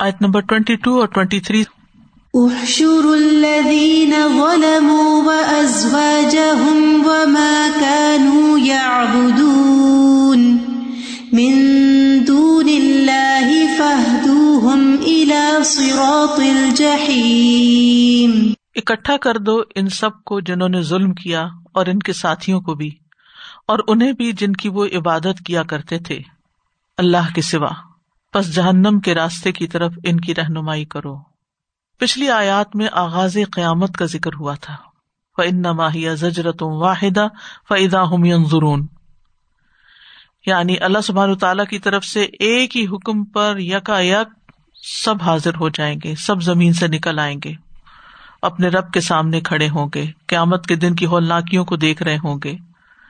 آیت number twenty two اور twenty three. احشروا الذين ظلموا وأزواجهم وما كانوا يعبدون۔ من دون الله فاهدوهم إلى صراط الجحيم۔ اکٹھا کر دو ان سب کو جنہوں نے ظلم کیا اور ان کے ساتھیوں کو بھی اور انہیں بھی جن کی وہ عبادت کیا کرتے تھے اللہ کے سوا۔ پس جہنم کے راستے کی طرف ان کی رہنمائی کرو۔ پچھلی آیات میں آغاز قیامت کا ذکر ہوا تھا۔ فن ماہیا زجرت واحدہ فعدا ضرون یعنی اللہ سبحان تعالی کی طرف سے ایک ہی حکم پر یکا یک سب حاضر ہو جائیں گے، سب زمین سے نکل آئیں گے۔ اپنے رب کے سامنے کھڑے ہوں گے، قیامت کے دن کی ہولناکیوں کو دیکھ رہے ہوں گے۔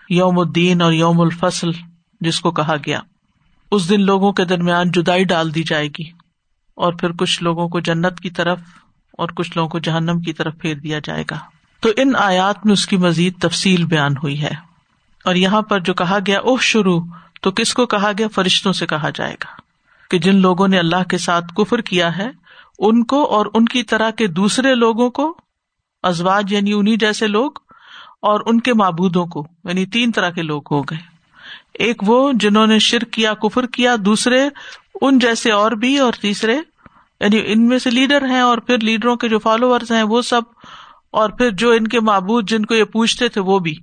یوم الدین اور یوم الفصل، جس کو کہا گیا۔ اس دن لوگوں کے درمیان جدائی ڈال دی جائے گی اور پھر کچھ لوگوں کو جنت کی طرف اور کچھ لوگوں کو جہنم کی طرف پھیر دیا جائے گا۔ تو ان آیات میں اس کی مزید تفصیل بیان ہوئی ہے اور یہاں پر جو کہا گیا اوہ شروع، تو کس کو کہا گیا؟ فرشتوں سے کہا جائے گا کہ جن لوگوں نے اللہ کے ساتھ کفر کیا ہے، ان کو اور ان کی طرح کے دوسرے لوگوں کو، ازواج یعنی انہیں جیسے لوگ، اور ان کے معبودوں کو یعنی تین طرح کے لوگ ہو گئے۔ ایک وہ جنہوں نے شرک کیا، کفر کیا، دوسرے ان جیسے اور بھی اور تیسرے یعنی ان میں سے لیڈر ہیں اور پھر لیڈروں کے جو فالوور ہیں وہ سب، اور پھر جو ان کے معبود جن کو یہ پوچھتے تھے وہ بھی۔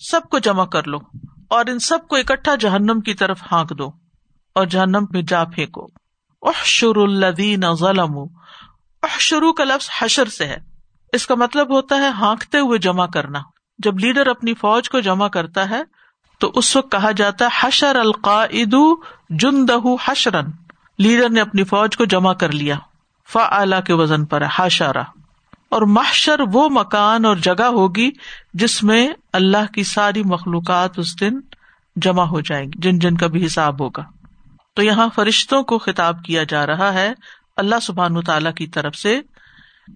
سب کو جمع کر لو اور ان سب کو اکٹھا جہنم کی طرف ہانک دو اور جہنم میں جا پھینکو۔ احشر الدین ظلم احشرو کا لفظ حشر سے ہے۔ اس کا مطلب ہوتا ہے ہانکتے ہوئے جمع کرنا۔ جب لیڈر اپنی فوج کو جمع کرتا ہے تو اس وقت کہا جاتا ہے، حشر القاعد جن حشرن لیڈر نے اپنی فوج کو جمع کر لیا۔ فا کے وزن پر ہاشارا اور محشر وہ مکان اور جگہ ہوگی جس میں اللہ کی ساری مخلوقات اس دن جمع ہو جائیں گی، جن جن کا بھی حساب ہوگا۔ تو یہاں فرشتوں کو خطاب کیا جا رہا ہے اللہ سبحان تعالی کی طرف سے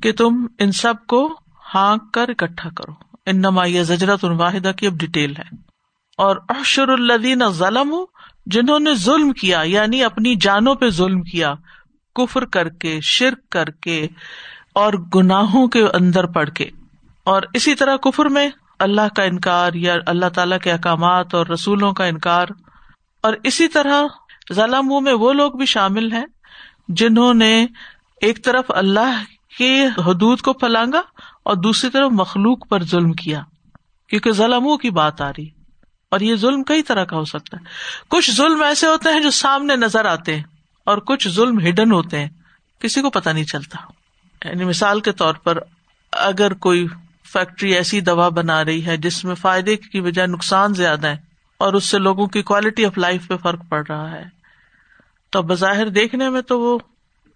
کہ تم ان سب کو ہانک کر اکٹھا کرو۔ ان نما یہ زجرت واحدہ کی اب ڈیٹیل ہے۔ اور اشر الدین ظلم جنہوں نے ظلم کیا یعنی اپنی جانوں پہ ظلم کیا، کفر کر کے، شرک کر کے، اور گناہوں کے اندر پڑھ کے۔ اور اسی طرح کفر میں اللہ کا انکار یا اللہ تعالی کے احکامات اور رسولوں کا انکار۔ اور اسی طرح ضلع میں وہ لوگ بھی شامل ہیں جنہوں نے ایک طرف اللہ کے حدود کو پھلانگا اور دوسری طرف مخلوق پر ظلم کیا، کیونکہ ظلم کی بات آ رہی۔ اور یہ ظلم کئی طرح کا ہو سکتا ہے۔ کچھ ظلم ایسے ہوتے ہیں جو سامنے نظر آتے ہیں اور کچھ ظلم ہڈن ہوتے ہیں۔ کسی کو پتا نہیں چلتا۔ یعنی مثال کے طور پر اگر کوئی فیکٹری ایسی دوا بنا رہی ہے جس میں فائدے کی بجائے نقصان زیادہ ہے اور اس سے لوگوں کی کوالٹی آف لائف پہ فرق پڑ رہا ہے۔ تو بظاہر دیکھنے میں تو وہ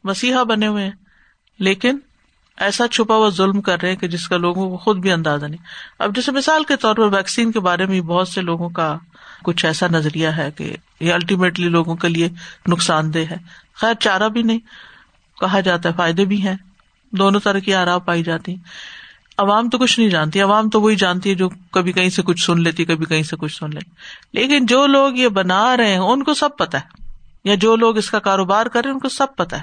مسیحا بنے ہوئے ہیں۔ لیکن ایسا چھپا ہوا ظلم کر رہے ہیں کہ جس کا لوگوں کو خود بھی اندازہ نہیں۔ اب جیسے مثال کے طور پر ویکسین کے بارے میں بہت سے لوگوں کا کچھ ایسا نظریہ ہے کہ یہ الٹیمیٹلی لوگوں کے لیے نقصان دہ ہے۔ خیر، چارہ بھی نہیں، کہا جاتا ہے، فائدے بھی ہیں۔ دونوں طرح کی آرام پائی جاتی عوام تو کچھ نہیں جانتی، عوام تو وہی جانتی ہے جو کبھی کہیں سے کچھ سن لیتی، کبھی کہیں سے کچھ سن لیتی۔ لیکن جو لوگ یہ بنا رہے ہیں، ان کو سب پتا ہے۔ یا جو لوگ اس کا کاروبار کر رہے ہیں، ان کو سب پتا ہے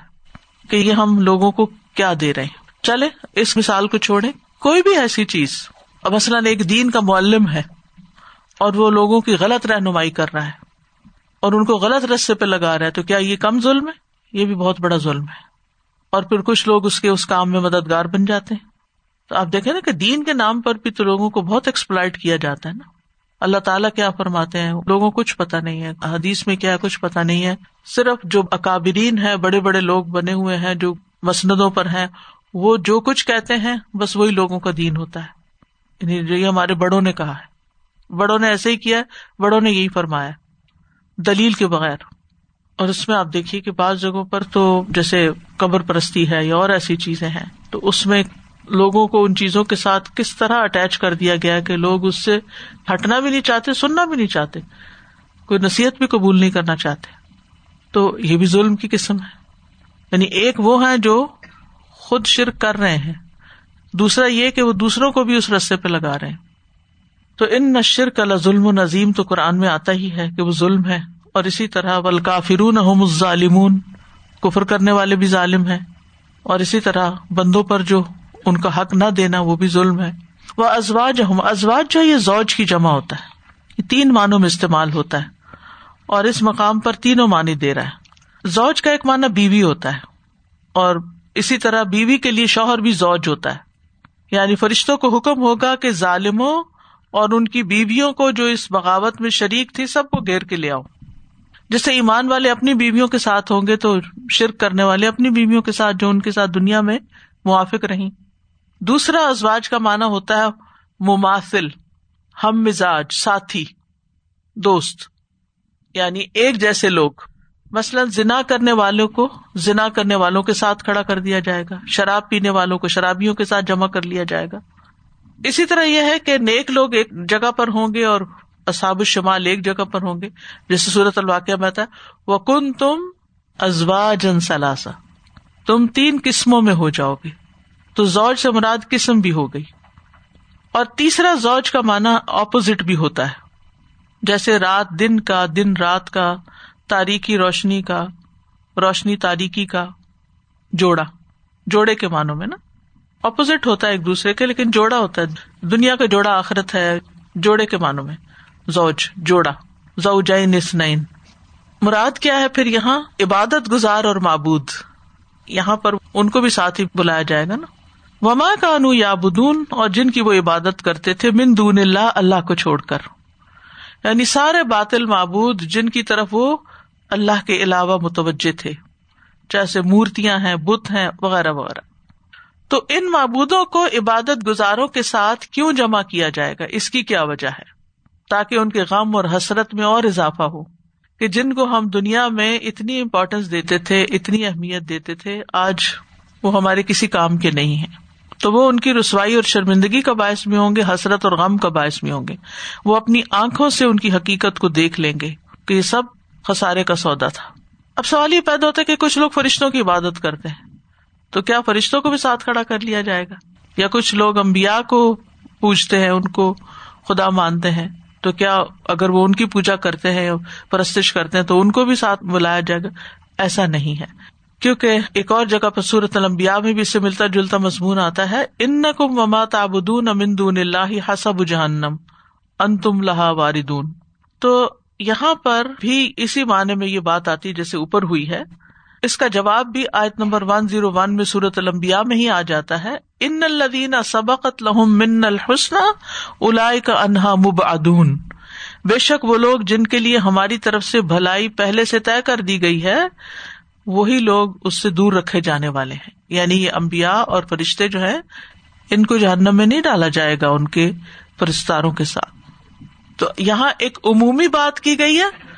کہ یہ ہم لوگوں کو کیا دے رہے ہیں۔ چلے، اس مثال کو چھوڑے کوئی بھی ایسی چیز، اب مثلاً ایک دین کا معلم ہے اور وہ لوگوں کی غلط رہنمائی کر رہا ہے اور ان کو غلط رستے پہ لگا رہا ہے، تو کیا یہ کم ظلم ہے؟ یہ بھی بہت بڑا ظلم ہے۔ اور پھر کچھ لوگ اس کے، اس کام میں مددگار بن جاتے ہیں۔ تو آپ دیکھیں نا کہ دین کے نام پر بھی تو لوگوں کو بہت ایکسپلائٹ کیا جاتا ہے نا۔ اللہ تعالیٰ کیا فرماتے ہیں؟ لوگوں کو کچھ پتا نہیں ہے۔ حدیث میں کیا کچھ پتا نہیں ہے۔ صرف جو اکابرین ہے بڑے بڑے لوگ بنے ہوئے ہیں، جو مسندوں پر ہیں وہ جو کچھ کہتے ہیں، بس وہی لوگوں کا دین ہوتا ہے۔ یعنی جو یہ ہمارے بڑوں نے کہا ہے۔ بڑوں نے ایسے ہی کیا، بڑوں نے یہی فرمایا۔ دلیل کے بغیر۔ اور اس میں آپ دیکھیے کہ بعض جگہوں پر تو جیسے قبر پرستی ہے یا اور ایسی چیزیں ہیں، تو اس میں لوگوں کو ان چیزوں کے ساتھ کس طرح اٹیچ کر دیا گیا کہ لوگ اس سے ہٹنا بھی نہیں چاہتے، سننا بھی نہیں چاہتے۔ کوئی نصیحت بھی قبول نہیں کرنا چاہتے۔ تو یہ بھی ظلم کی قسم ہے۔ یعنی ایک وہ ہے جو خود شرک کر رہے ہیں۔ دوسرا یہ کہ وہ دوسروں کو بھی اس رستے پہ لگا رہے ہیں۔ تو ان نہ شرک اللہ ظلم و نظیم تو قرآن میں آتا ہی ہے کہ وہ ظلم ہے اور اسی طرح ول کافرون ظالمون کفر کرنے والے بھی ظالم ہیں۔ اور اسی طرح بندوں پر جو ان کا حق نہ دینا وہ بھی ظلم ہے۔ وہ ازواج ہم ازواج جو یہ زوج کی جمع ہوتا ہے۔ یہ تین معنوں میں استعمال ہوتا ہے۔ اور اس مقام پر تینوں معنی دے رہا ہے۔ زوج کا ایک معنی بیوی ہوتا ہے۔ اور اسی طرح بیوی کے لیے شوہر بھی زوج ہوتا ہے۔ یعنی فرشتوں کو حکم ہوگا کہ ظالموں اور ان کی بیویوں کو جو اس بغاوت میں شریک تھی سب کو گھیر کے لے آؤ۔ جیسے ایمان والے اپنی بیویوں کے ساتھ ہوں گے تو شرک کرنے والے اپنی بیویوں کے ساتھ جو ان کے ساتھ دنیا میں موافق رہی دوسرا ازواج کا مانا ہوتا ہے مماثل، ہم مزاج، ساتھی، دوست یعنی ایک جیسے لوگ۔ مثلاً زنا کرنے والوں کو زنا کرنے والوں کے ساتھ کھڑا کر دیا جائے گا، شراب پینے والوں کو، شرابیوں کے ساتھ جمع کر لیا جائے گا۔ اسی طرح یہ ہے کہ نیک لوگ ایک جگہ پر ہوں گے اور اصاب الشمال ایک جگہ پر ہوں گے، جیسے صورت الواقع میں ہے۔ وہ کن تم ازوا جن سلاسا تم تین قسموں میں ہو جاؤ گے۔ تو زوج سے مراد قسم بھی ہو گئی۔ اور تیسرا زوج کا مانا اپوزٹ بھی ہوتا ہے۔ جیسے رات دن کا، دن رات کا۔ تاریخی روشنی کا، روشنی تاریخی کا جوڑا، جوڑے کے معنوں میں نا۔ اپوزٹ ہوتا ہے ایک دوسرے کے، لیکن جوڑا ہوتا ہے۔ دنیا کا جوڑا آخرت ہے، جوڑے کے معنوں میں۔ زوج، جوڑا۔ زو نسنین مراد کیا ہے؟ پھر یہاں عبادت گزار اور معبود۔ یہاں پر ان کو بھی ساتھ ہی بلایا جائے گا نا۔ وما کانو یا بدون اور جن کی وہ عبادت کرتے تھے، من دون اللہ اللہ کو چھوڑ کر۔ یعنی سارے باطل معبود، جن کی طرف وہ اللہ کے علاوہ متوجہ تھے۔ جیسے مورتیاں ہیں، بت ہیں، وغیرہ وغیرہ۔ تو ان معبودوں کو عبادت گزاروں کے ساتھ کیوں جمع کیا جائے گا؟ اس کی کیا وجہ ہے؟ تاکہ ان کے غم اور حسرت میں اور اضافہ ہو کہ جن کو ہم دنیا میں اتنی امپورٹینس دیتے تھے، اتنی اہمیت دیتے تھے، آج وہ ہمارے کسی کام کے نہیں ہے تو وہ ان کی رسوائی اور شرمندگی کا باعث بھی ہوں گے، حسرت اور غم کا باعث بھی ہوں گے۔ وہ اپنی آنکھوں سے ان کی حقیقت کو دیکھ لیں گے کہ یہ سب خسارے کا سودا تھا۔ اب سوال یہ پیدا ہوتا ہے کہ کچھ لوگ فرشتوں کی عبادت کرتے ہیں۔ تو کیا فرشتوں کو بھی ساتھ کھڑا کر لیا جائے گا؟ یا کچھ لوگ امبیا کو پوچھتے ہیں، ان کو خدا مانتے ہیں۔ تو کیا اگر وہ ان کی پوجا کرتے ہیں پرستش کرتے ہیں، تو ان کو بھی ساتھ بلایا جائے گا؟ ایسا نہیں ہے۔ کیونکہ ایک اور جگہ پر سورت المبیا میں بھی اس سے ملتا جلتا مضمون آتا ہے ان کو مما تابدون امندون اللہ حسب جہنم ان تم لہا واردون۔ تو یہاں پر بھی اسی معنی میں یہ بات آتی جیسے اوپر ہوئی ہے۔ اس کا جواب بھی آیت نمبر ون زیرو ون میں سورت المبیا میں ہی آ جاتا ہے۔ ان الدین سبقت لہم من الحسن الا کا انہا مب ادون بے شک وہ لوگ جن کے لیے ہماری طرف سے بھلائی پہلے سے طے کر دی گئی ہے، وہی لوگ اس سے دور رکھے جانے والے ہیں۔ یعنی یہ امبیا اور فرشتے جو ہے ان کو جہنم میں نہیں ڈالا جائے گا ان کے فرستاروں کے ساتھ۔ تو یہاں ایک عمومی بات کی گئی ہے۔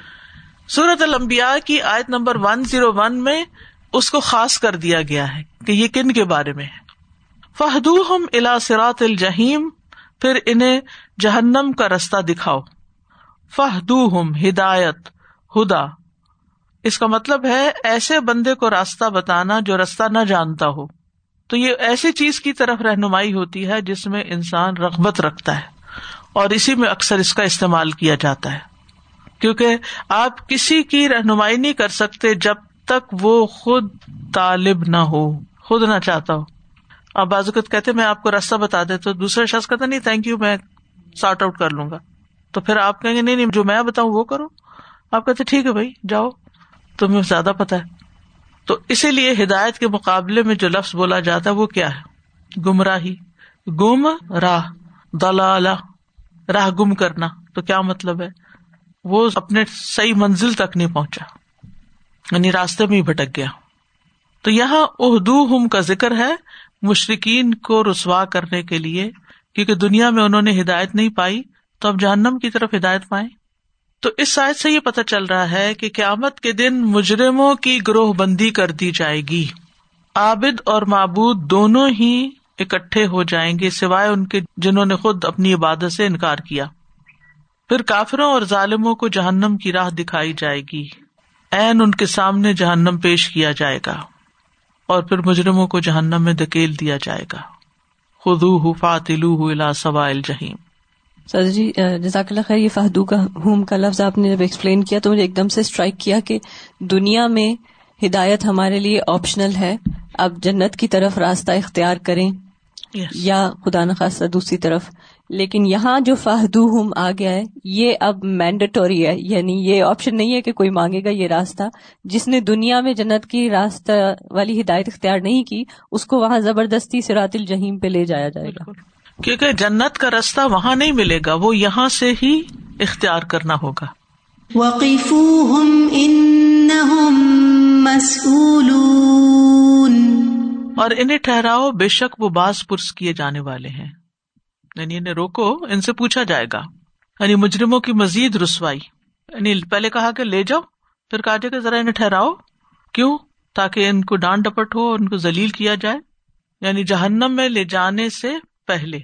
سورت المبیا کی آیت نمبر ون زیرو ون میں اس کو خاص کر دیا گیا ہے کہ یہ کن کے بارے میں ہے۔ فہدو ہم الا سرات الجہیم پھر انہیں جہنم کا رستہ دکھاؤ۔ فہدو ہم ہدایت، ہدا۔ اس کا مطلب ہے ایسے بندے کو راستہ بتانا جو رستہ نہ جانتا ہو۔ تو یہ ایسی چیز کی طرف رہنمائی ہوتی ہے جس میں انسان رغبت رکھتا ہے۔ اور اسی میں اکثر اس کا استعمال کیا جاتا ہے۔ کیونکہ آپ کسی کی رہنمائی نہیں کر سکتے جب تک وہ خود طالب نہ ہو، خود نہ چاہتا ہو۔ آپ بازوقت کہتے میں آپ کو راستہ بتا دے تو دوسرا شخص کہتا نہیں تھینک یو میں سارٹ آؤٹ کر لوں گا۔ تو پھر آپ کہیں گے، نہیں نہیں، جو میں بتاؤں وہ کرو۔ آپ کہتے ٹھیک ہے بھائی، جاؤ۔ تمہیں زیادہ پتا ہے۔ تو اسی لیے ہدایت کے مقابلے میں جو لفظ بولا جاتا ہے، وہ کیا ہے؟ گمراہی۔ گم راہ دلال راہ گم کرنا تو کیا مطلب ہے؟ وہ اپنے صحیح منزل تک نہیں پہنچا یعنی راستے میں ہی بھٹک گیا۔ تو یہاں اہدو ہم کا ذکر ہے مشرقین کو رسوا کرنے کے لیے، کیونکہ دنیا میں انہوں نے ہدایت نہیں پائی، تو اب جہنم کی طرف ہدایت پائے تو اس سائز سے یہ پتا چل رہا ہے کہ قیامت کے دن مجرموں کی گروہ بندی کر دی جائے گی۔ عابد اور معبود دونوں ہی اکٹھے ہو جائیں گے سوائے ان کے جنہوں نے خود اپنی عبادت سے انکار کیا۔ پھر کافروں اور ظالموں کو جہنم کی راہ دکھائی جائے گی۔ این ان کے سامنے جہنم پیش کیا جائے گا اور پھر مجرموں کو جہنم میں دکیل دیا جائے گا۔ خدو فاتلو الا سوائل جہیم سر جی جزاک اللہ خیر، یہ فہدو کا ہوم کا لفظ آپ نے جب ایکسپلین کیا تو مجھے ایک دم سے اسٹرائک کیا کہ دنیا میں ہدایت ہمارے لیے آپشنل ہے۔ اب جنت کی طرف راستہ اختیار کریں۔ Yes. یا خدا نخواستہ دوسری طرف۔ لیکن یہاں جو فہدو ہم آ گیا ہے یہ اب مینڈیٹوری ہے۔ یعنی یہ آپشن نہیں ہے کہ کوئی مانگے گا یہ راستہ۔ جس نے دنیا میں جنت کی راستہ والی ہدایت اختیار نہیں کی اس کو وہاں زبردستی سرات الجہیم پہ لے جایا جائے گا۔ کیونکہ جنت کا راستہ وہاں نہیں ملے گا وہ یہاں سے ہی اختیار کرنا ہوگا۔ وقفوهم إنهم مسؤولون اور انہیں ٹھہراؤ، بے شک وہ باز پرس کیے جانے والے ہیں۔ یعنی انہیں روکو، ان سے پوچھا جائے گا۔ یعنی مجرموں کی مزید رسوائی۔ یعنی پہلے کہا کہ لے جاؤ، پھر کہا جائے کہ ذرا انہیں ٹھہراؤ۔ کیوں؟ تاکہ ان کو ڈانٹ ڈپٹ ہو اور ان کو ذلیل کیا جائے۔ یعنی جہنم میں لے جانے سے پہلے۔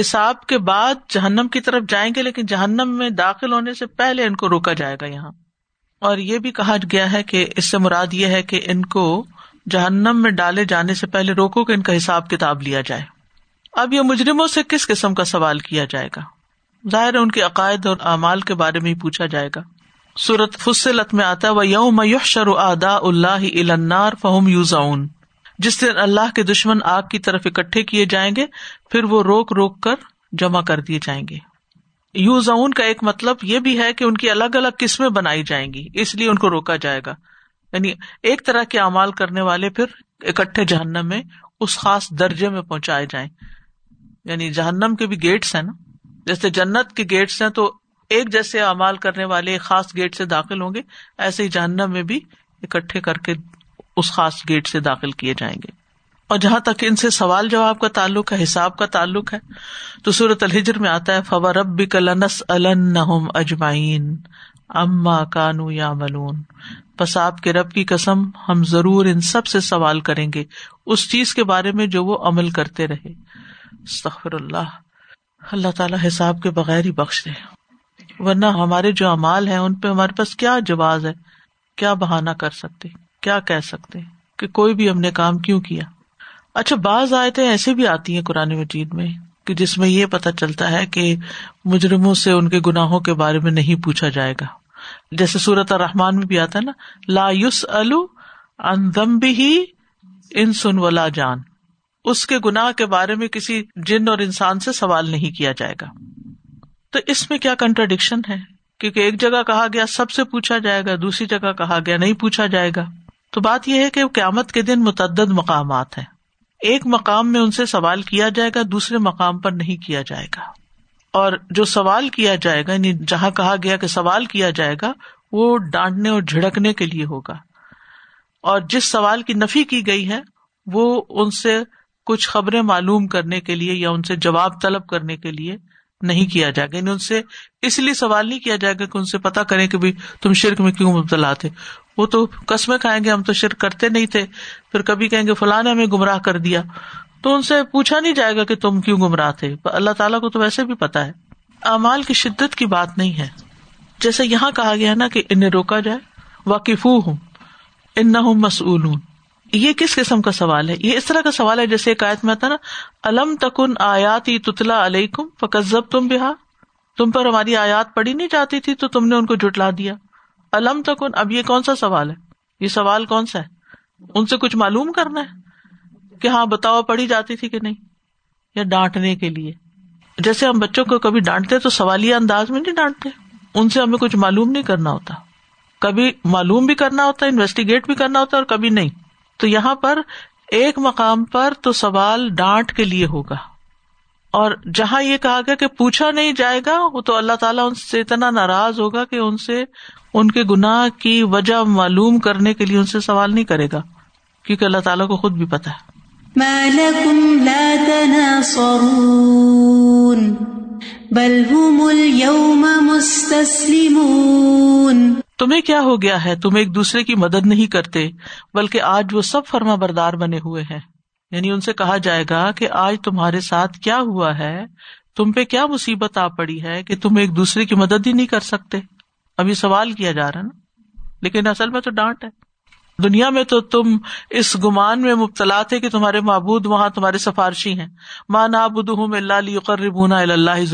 حساب کے بعد جہنم کی طرف جائیں گے، لیکن جہنم میں داخل ہونے سے پہلے ان کو روکا جائے گا یہاں۔ اور یہ بھی کہا گیا ہے کہ اس سے مراد یہ ہے کہ ان کو جہنم میں ڈالے جانے سے پہلے روکو کہ ان کا حساب کتاب لیا جائے۔ اب یہ مجرموں سے کس قسم کا سوال کیا جائے گا؟ ظاہر ہے ان کے عقائد اور اعمال کے بارے میں ہی پوچھا جائے گا۔ سورت فصلت میں آتا ہے یوم یحشر اعداء اللہ النار فہم یوزعون جس دن اللہ کے دشمن آگ کی طرف اکٹھے کیے جائیں گے، پھر وہ روک روک کر جمع کر دیے جائیں گے۔ یو زون کا ایک مطلب یہ بھی ہے کہ ان کی الگ الگ قسمیں بنائی جائیں گی، اس لیے ان کو روکا جائے گا۔ یعنی ایک طرح کے اعمال کرنے والے پھر اکٹھے جہنم میں اس خاص درجے میں پہنچائے جائیں۔ یعنی جہنم کے بھی گیٹس ہیں نا۔ جیسے جنت کے گیٹس ہیں تو ایک جیسے اعمال کرنے والے ایک خاص گیٹ سے داخل ہوں گے، ایسے ہی جہنم میں بھی اکٹھے کر کے اس خاص گیٹ سے داخل کیے جائیں گے۔ اور جہاں تک ان سے سوال جواب کا تعلق ہے، حساب کا تعلق ہے، تو صورت الحجر میں آتا ہے فور رب کلنس النحم اجمائین اما کانو یا ملون بس آپ کے رب کی قسم ہم ضرور ان سب سے سوال کریں گے، اس چیز کے بارے میں جو وہ عمل کرتے رہے۔ استغفر اللہ۔ اللہ تعالیٰ حساب کے بغیر ہی بخش دے۔ ورنہ ہمارے جو امال ہیں، ان پہ ہمارے پاس کیا جواز ہے؟ کیا بہانا کر سکتے؟ کیا کہہ سکتے؟ کہ کوئی بھی ہم نے کام کیوں کیا؟ اچھا بعض آیتیں ایسے بھی آتی ہیں قرآن مجید میں۔ کہ جس میں یہ پتا چلتا ہے کہ مجرموں سے ان کے گناہوں کے بارے میں نہیں پوچھا جائے گا۔ جیسے سورت الرحمان میں بھی آتا ہے نا، لا یوس الم بھی ان سن ولا جان۔ اس کے گناہ کے بارے میں کسی جن اور انسان سے سوال نہیں کیا جائے گا۔ تو اس میں کیا کنٹراڈکشن ہے؟ کیونکہ ایک جگہ کہا گیا سب سے پوچھا جائے گا، دوسری جگہ کہا گیا نہیں پوچھا جائے گا۔ تو بات یہ ہے کہ قیامت کے دن متعدد مقامات ہیں۔ ایک مقام میں ان سے سوال کیا جائے گا، دوسرے مقام پر نہیں کیا جائے گا۔ اور جو سوال کیا جائے گا یعنی جہاں کہا گیا کہ سوال کیا جائے گا، وہ ڈانٹنے اور جھڑکنے کے لیے ہوگا۔ اور جس سوال کی نفی کی گئی ہے، وہ ان سے کچھ خبریں معلوم کرنے کے لیے یا ان سے جواب طلب کرنے کے لیے نہیں کیا جائے گا۔ یعنی ان سے اس لیے سوال نہیں کیا جائے گا کہ ان سے پتا کریں کہ تم شرک میں کیوں مبتلا تھے۔ وہ تو قسمیں کھائیں گے؟ ہم تو شرک کرتے نہیں تھے۔ پھر کبھی کہیں گے فلاں نے ہمیں گمراہ کر دیا۔ تو ان سے پوچھا نہیں جائے گا کہ تم کیوں گمراہ تھے۔ اللہ تعالیٰ کو تو ویسے بھی پتا ہے۔ امال کی شدت کی بات نہیں ہے۔ جیسے یہاں کہا گیا نا کہ انہیں روکا جائے۔ واقف ہوں ان نہ مسول ہوں یہ کس قسم کا سوال ہے؟ یہ اس طرح کا سوال ہے جیسے ایک آیت میں آتا نا، الم تکن آیات تتلا علیہ فکزب تم بہا تم پر ہماری آیات پڑھی نہیں جاتی تھی تو تم نے ان کو جٹلا دیا۔ الم تکن اب یہ کون سا سوال ہے؟ یہ سوال کون سا ہے؟ ان سے کچھ معلوم کرنا ہے کہ ہاں بتاؤ پڑھی جاتی تھی کہ نہیں؟ یا ڈانٹنے کے لیے؟ جیسے ہم بچوں کو کبھی ڈانٹتے تو سوالیہ انداز میں نہیں ڈانٹتے۔ ان سے ہمیں کچھ معلوم نہیں کرنا ہوتا۔ کبھی معلوم بھی کرنا ہوتا ہے انویسٹیگیٹ بھی کرنا ہوتا ہے اور کبھی نہیں۔ تو یہاں پر ایک مقام پر تو سوال ڈانٹ کے لیے ہوگا۔ اور جہاں یہ کہا گیا کہ پوچھا نہیں جائے گا، وہ تو اللہ تعالیٰ ان سے اتنا ناراض ہوگا کہ ان سے ان کے گناہ کی وجہ معلوم کرنے کے لیے ان سے سوال نہیں کرے گا، کیونکہ اللہ تعالیٰ کو خود بھی پتا ہے۔ تمہیں کیا ہو گیا ہے؟ تم ایک دوسرے کی مدد نہیں کرتے، بلکہ آج وہ سب فرما بردار بنے ہوئے ہیں۔ یعنی ان سے کہا جائے گا کہ آج تمہارے ساتھ کیا ہوا ہے؟ تم پہ کیا مصیبت آ پڑی ہے کہ تم ایک دوسرے کی مدد ہی نہیں کر سکتے؟ ابھی سوال کیا جا رہا نا؟ لیکن اصل میں تو ڈانٹ ہے۔ دنیا میں تو تم اس گمان میں مبتلا تھے کہ تمہارے معبود وہاں تمہارے سفارشی ہیں۔ ماں نا بدھ اللہ علی قربونا اللہ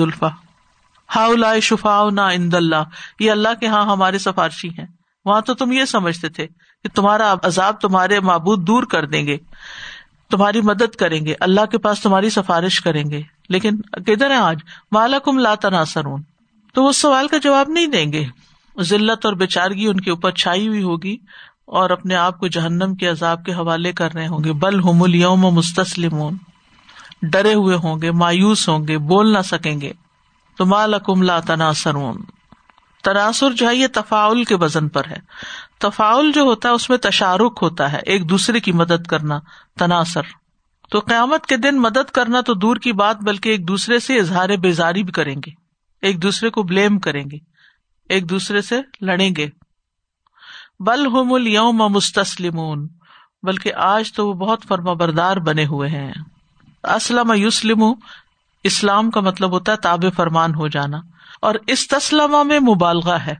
ذلفا ہا شفا نا اند اللہ۔ یہ اللہ کے ہاں ہمارے سفارشی ہیں۔ وہاں تو تم یہ سمجھتے تھے کہ تمہارا عذاب تمہارے معبود دور کر دیں گے، تمہاری مدد کریں گے، اللہ کے پاس تمہاری سفارش کریں گے۔ لیکن کدھر ہے آج؟ مالکم لا تناسرون تو وہ سوال کا جواب نہیں دیں گے۔ ذلت اور بےچارگی ان کے اوپر چھائی ہوئی ہوگی اور اپنے آپ کو جہنم کے عذاب کے حوالے کر رہے ہوں گے۔ بل ہوم الوم مستسلم ڈرے ہوئے ہوں گے، مایوس ہوں گے، بول نہ سکیں گے۔ تو مالکم لا تناسرون تناسر جو ہے یہ تفاعل کے وزن پر ہے۔ تفاعل جو ہوتا ہے اس میں تشارک ہوتا ہے، ایک دوسرے کی مدد کرنا تناسر تو قیامت کے دن مدد کرنا تو دور کی بات، بلکہ ایک دوسرے سے اظہار بیزاری بھی کریں گے۔ ایک دوسرے کو بلیم کریں گے۔ ایک دوسرے سے لڑیں گے۔ بل ہوم الوم مستسلم بلکہ آج تو وہ بہت فرما بردار بنے ہوئے ہیں۔ اسلم یوسلم اسلام کا مطلب ہوتا ہے تاب فرمان ہو جانا اور اس تسلم میں مبالغہ ہے۔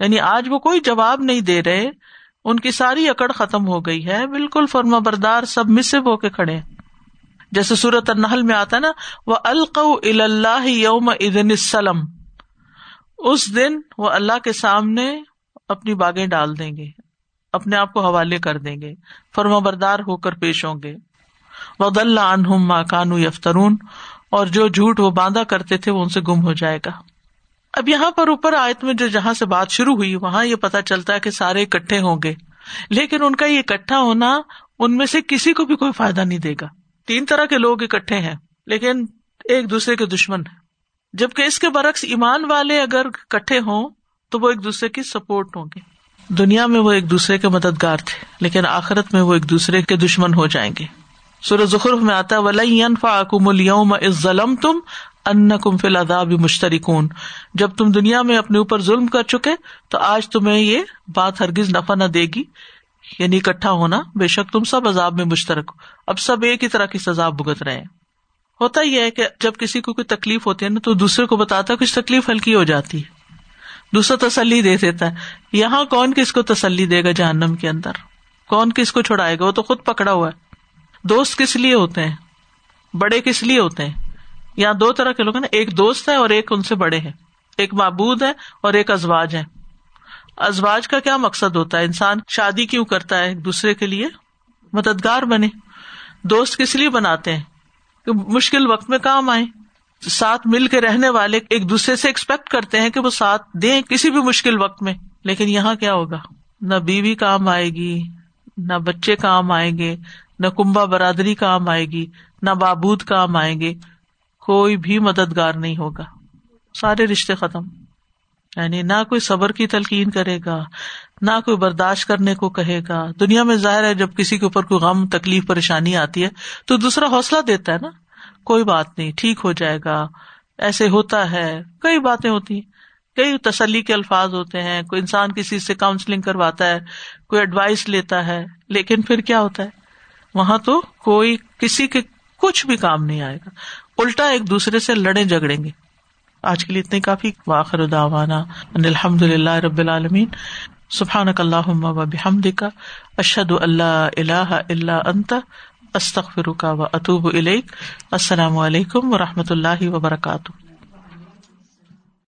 یعنی آج وہ کوئی جواب نہیں دے رہے، ان کی ساری اکڑ ختم ہو گئی ہے۔ بالکل فرما بردار سب مسب ہو کے کھڑے جیسے سورت النحل میں آتا نا وہ الق اللہ یوم ادن السلم۔ اس دن وہ اللہ کے سامنے اپنی باغیں ڈال دیں گے، اپنے آپ کو حوالے کر دیں گے، فرما بردار ہو کر پیش ہوں گے۔ ود اللہ عنہم ماں کانو یفترون اور جو جھوٹ وہ باندھا کرتے تھے وہ ان سے گم ہو جائے گا۔ اب یہاں پر اوپر آیت میں جو جہاں سے بات شروع ہوئی، وہاں یہ پتا چلتا ہے کہ سارے اکٹھے ہوں گے۔ لیکن ان کا یہ اکٹھا ہونا ان میں سے کسی کو بھی کوئی فائدہ نہیں دے گا۔ تین طرح کے لوگ اکٹھے ہیں، لیکن ایک دوسرے کے دشمن۔ جبکہ اس کے برعکس ایمان والے اگر اکٹھے ہوں، تو وہ ایک دوسرے کی سپورٹ ہوں گے۔ دنیا میں وہ ایک دوسرے کے مددگار تھے، لیکن آخرت میں وہ ایک دوسرے کے دشمن ہو جائیں گے۔ سورج ظخرف میں آتا ولی ظلم تم ان کم فل بھی مشترکون جب تم دنیا میں اپنے اوپر ظلم کر چکے، تو آج تمہیں یہ بات ہرگز نفع نہ دے گی۔ یعنی اکٹھا ہونا، بے شک تم سب عذاب میں مشترک ہو۔ اب سب ایک ہی طرح کی سزا بھگت رہے ہیں۔ ہوتا یہ ہے کہ جب کسی کو کوئی تکلیف ہوتی ہے نا، تو دوسرے کو بتاتا ہے، کچھ تکلیف ہلکی ہو جاتی ہے۔ دوسرا تسلی دے دیتا ہے۔ یہاں کون کس کو تسلی دے گا جہنم کے اندر؟ کون کس کو چھڑائے گا؟ وہ تو خود پکڑا ہوا ہے۔ دوست کس لیے ہوتے ہیں؟ بڑے کس لیے ہوتے ہیں؟ یہاں دو طرح کے لوگ ہیں نا ایک دوست ہے اور ایک ان سے بڑے ہیں۔ ایک معبود ہے اور ایک ازواج ہے ازواج کا کیا مقصد ہوتا ہے؟ انسان شادی کیوں کرتا ہے ایک دوسرے کے لیے؟ مددگار بنے۔ دوست کس لیے بناتے ہیں؟ کہ مشکل وقت میں کام آئے ساتھ مل کے رہنے والے ایک دوسرے سے ایکسپیکٹ کرتے ہیں کہ وہ ساتھ دیں کسی بھی مشکل وقت میں۔ لیکن یہاں کیا ہوگا؟ نہ بیوی کام آئے گی، نہ بچے کام آئیں گے نہ کمبا برادری کام آئے گی، نہ بابود کام آئیں گے، کوئی بھی مددگار نہیں ہوگا۔ سارے رشتے ختم۔ یعنی نہ کوئی صبر کی تلقین کرے گا، نہ کوئی برداشت کرنے کو کہے گا۔ دنیا میں ظاہر ہے، جب کسی کے اوپر کوئی غم، تکلیف، پریشانی آتی ہے، تو دوسرا حوصلہ دیتا ہے نا۔ کوئی بات نہیں، ٹھیک ہو جائے گا۔ ایسے ہوتا ہے۔ کئی باتیں ہوتی ہیں۔ کئی تسلی کے الفاظ ہوتے ہیں۔ کوئی انسان کسی سے کاؤنسلنگ کرواتا ہے، کوئی ایڈوائس لیتا ہے، لیکن پھر کیا ہوتا ہے؟ وہاں تو کوئی کسی کے کچھ بھی کام نہیں آئے گا۔ الٹا ایک دوسرے سے لڑے جگڑیں گے۔ آج کے لیے اتنے کافی۔ واخر داوانا الحمد للہ رب العالمین۔ سبحان اللہ و بحمد کا اشد اللہ اللہ اللہ انت۔ استخ فرکا و اطوب السلام علیکم و رحمۃ اللہ وبرکاتہ۔